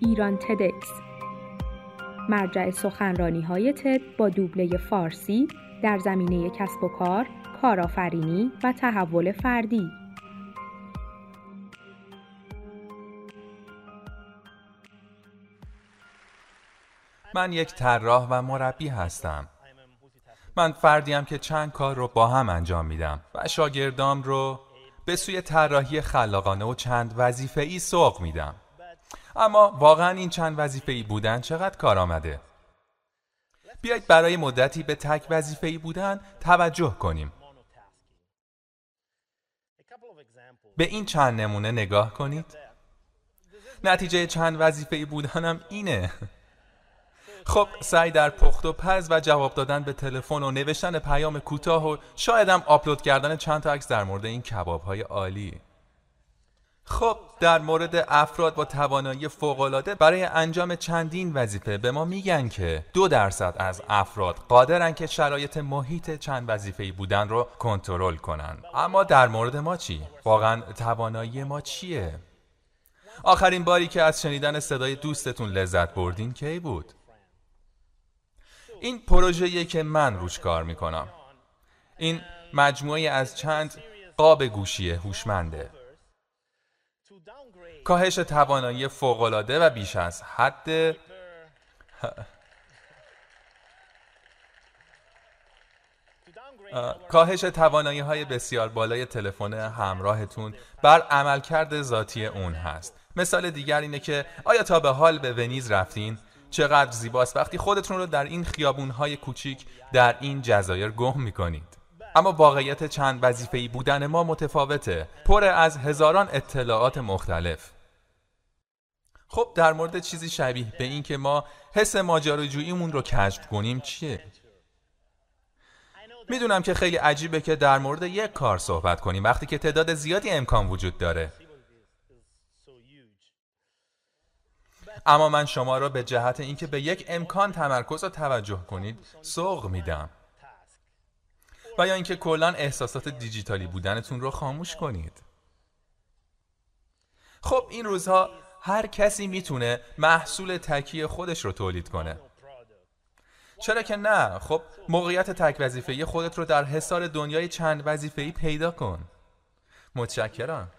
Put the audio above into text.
ایران تدکس. مرجع سخنرانی های تد با دوبله فارسی در زمینه کسب و کار، کارآفرینی و تحول فردی. من یک طراح و مربی هستم. من فردیم که چند کار رو با هم انجام میدم و شاگردام رو به سوی طراحی خلاقانه و چند وظیفه ای سوق میدم. اما واقعا این چند وظیفه ای بودن چقدر کار آمده؟ بیایید برای مدتی به تک وظیفه ای بودن توجه کنیم. به این چند نمونه نگاه کنید. نتیجه چند وظیفه ای بودنم اینه. خب سعی در پخت و پز و جواب دادن به تلفن و نوشتن پیام کوتاه و شایدم آپلود کردن چند تا عکس در مورد این کباب های عالی. خب در مورد افراد با توانایی فوقالعاده برای انجام چندین وظیفه به ما میگن که دو درصد از افراد قادرن که شرایط محیط چند وظیفه بودن رو کنترل کنن. اما در مورد ما چی؟ واقعا توانایی ما چیه؟ آخرین باری که از شنیدن صدای دوستتون لذت بردین کی بود؟ این پروژه‌ای که من روش کار می‌کنم. این مجموعه از چند قاب گوشی هوشمنده. کاهش توانایی فوقالعاده و بیش از حد کاهش توانایی های بسیار بالای تلفن همراهتون بر عملکرد ذاتی اون هست. مثال دیگر اینه که آیا تا به حال به ونیز رفتین؟ چقدر زیباست. وقتی خودتون رو در این خیابونهای کوچیک در این جزایر گم می‌کنید. اما واقعیت چند وظیفه‌ای بودن ما متفاوته پر از هزاران اطلاعات مختلف. خب در مورد چیزی شبیه به این که ما حس ماجراجوییمون رو کشف کنیم چیه؟ می‌دونم که خیلی عجیبه که در مورد یک کار صحبت کنیم. وقتی که تعداد زیادی امکان وجود داره. اما من شما را به جهت اینکه به یک امکان تمرکز و توجه کنید سوق میدم. و یا اینکه کلا احساسات دیجیتالی بودنتون رو خاموش کنید. خب این روزها هر کسی می‌تونه محصول تکی خودش رو تولید کنه. چرا که نه؟ خب موقعیت تک وظیفه‌ای خودت رو در حصار دنیای چند وظیفه‌ای پیدا کن. متشکرم.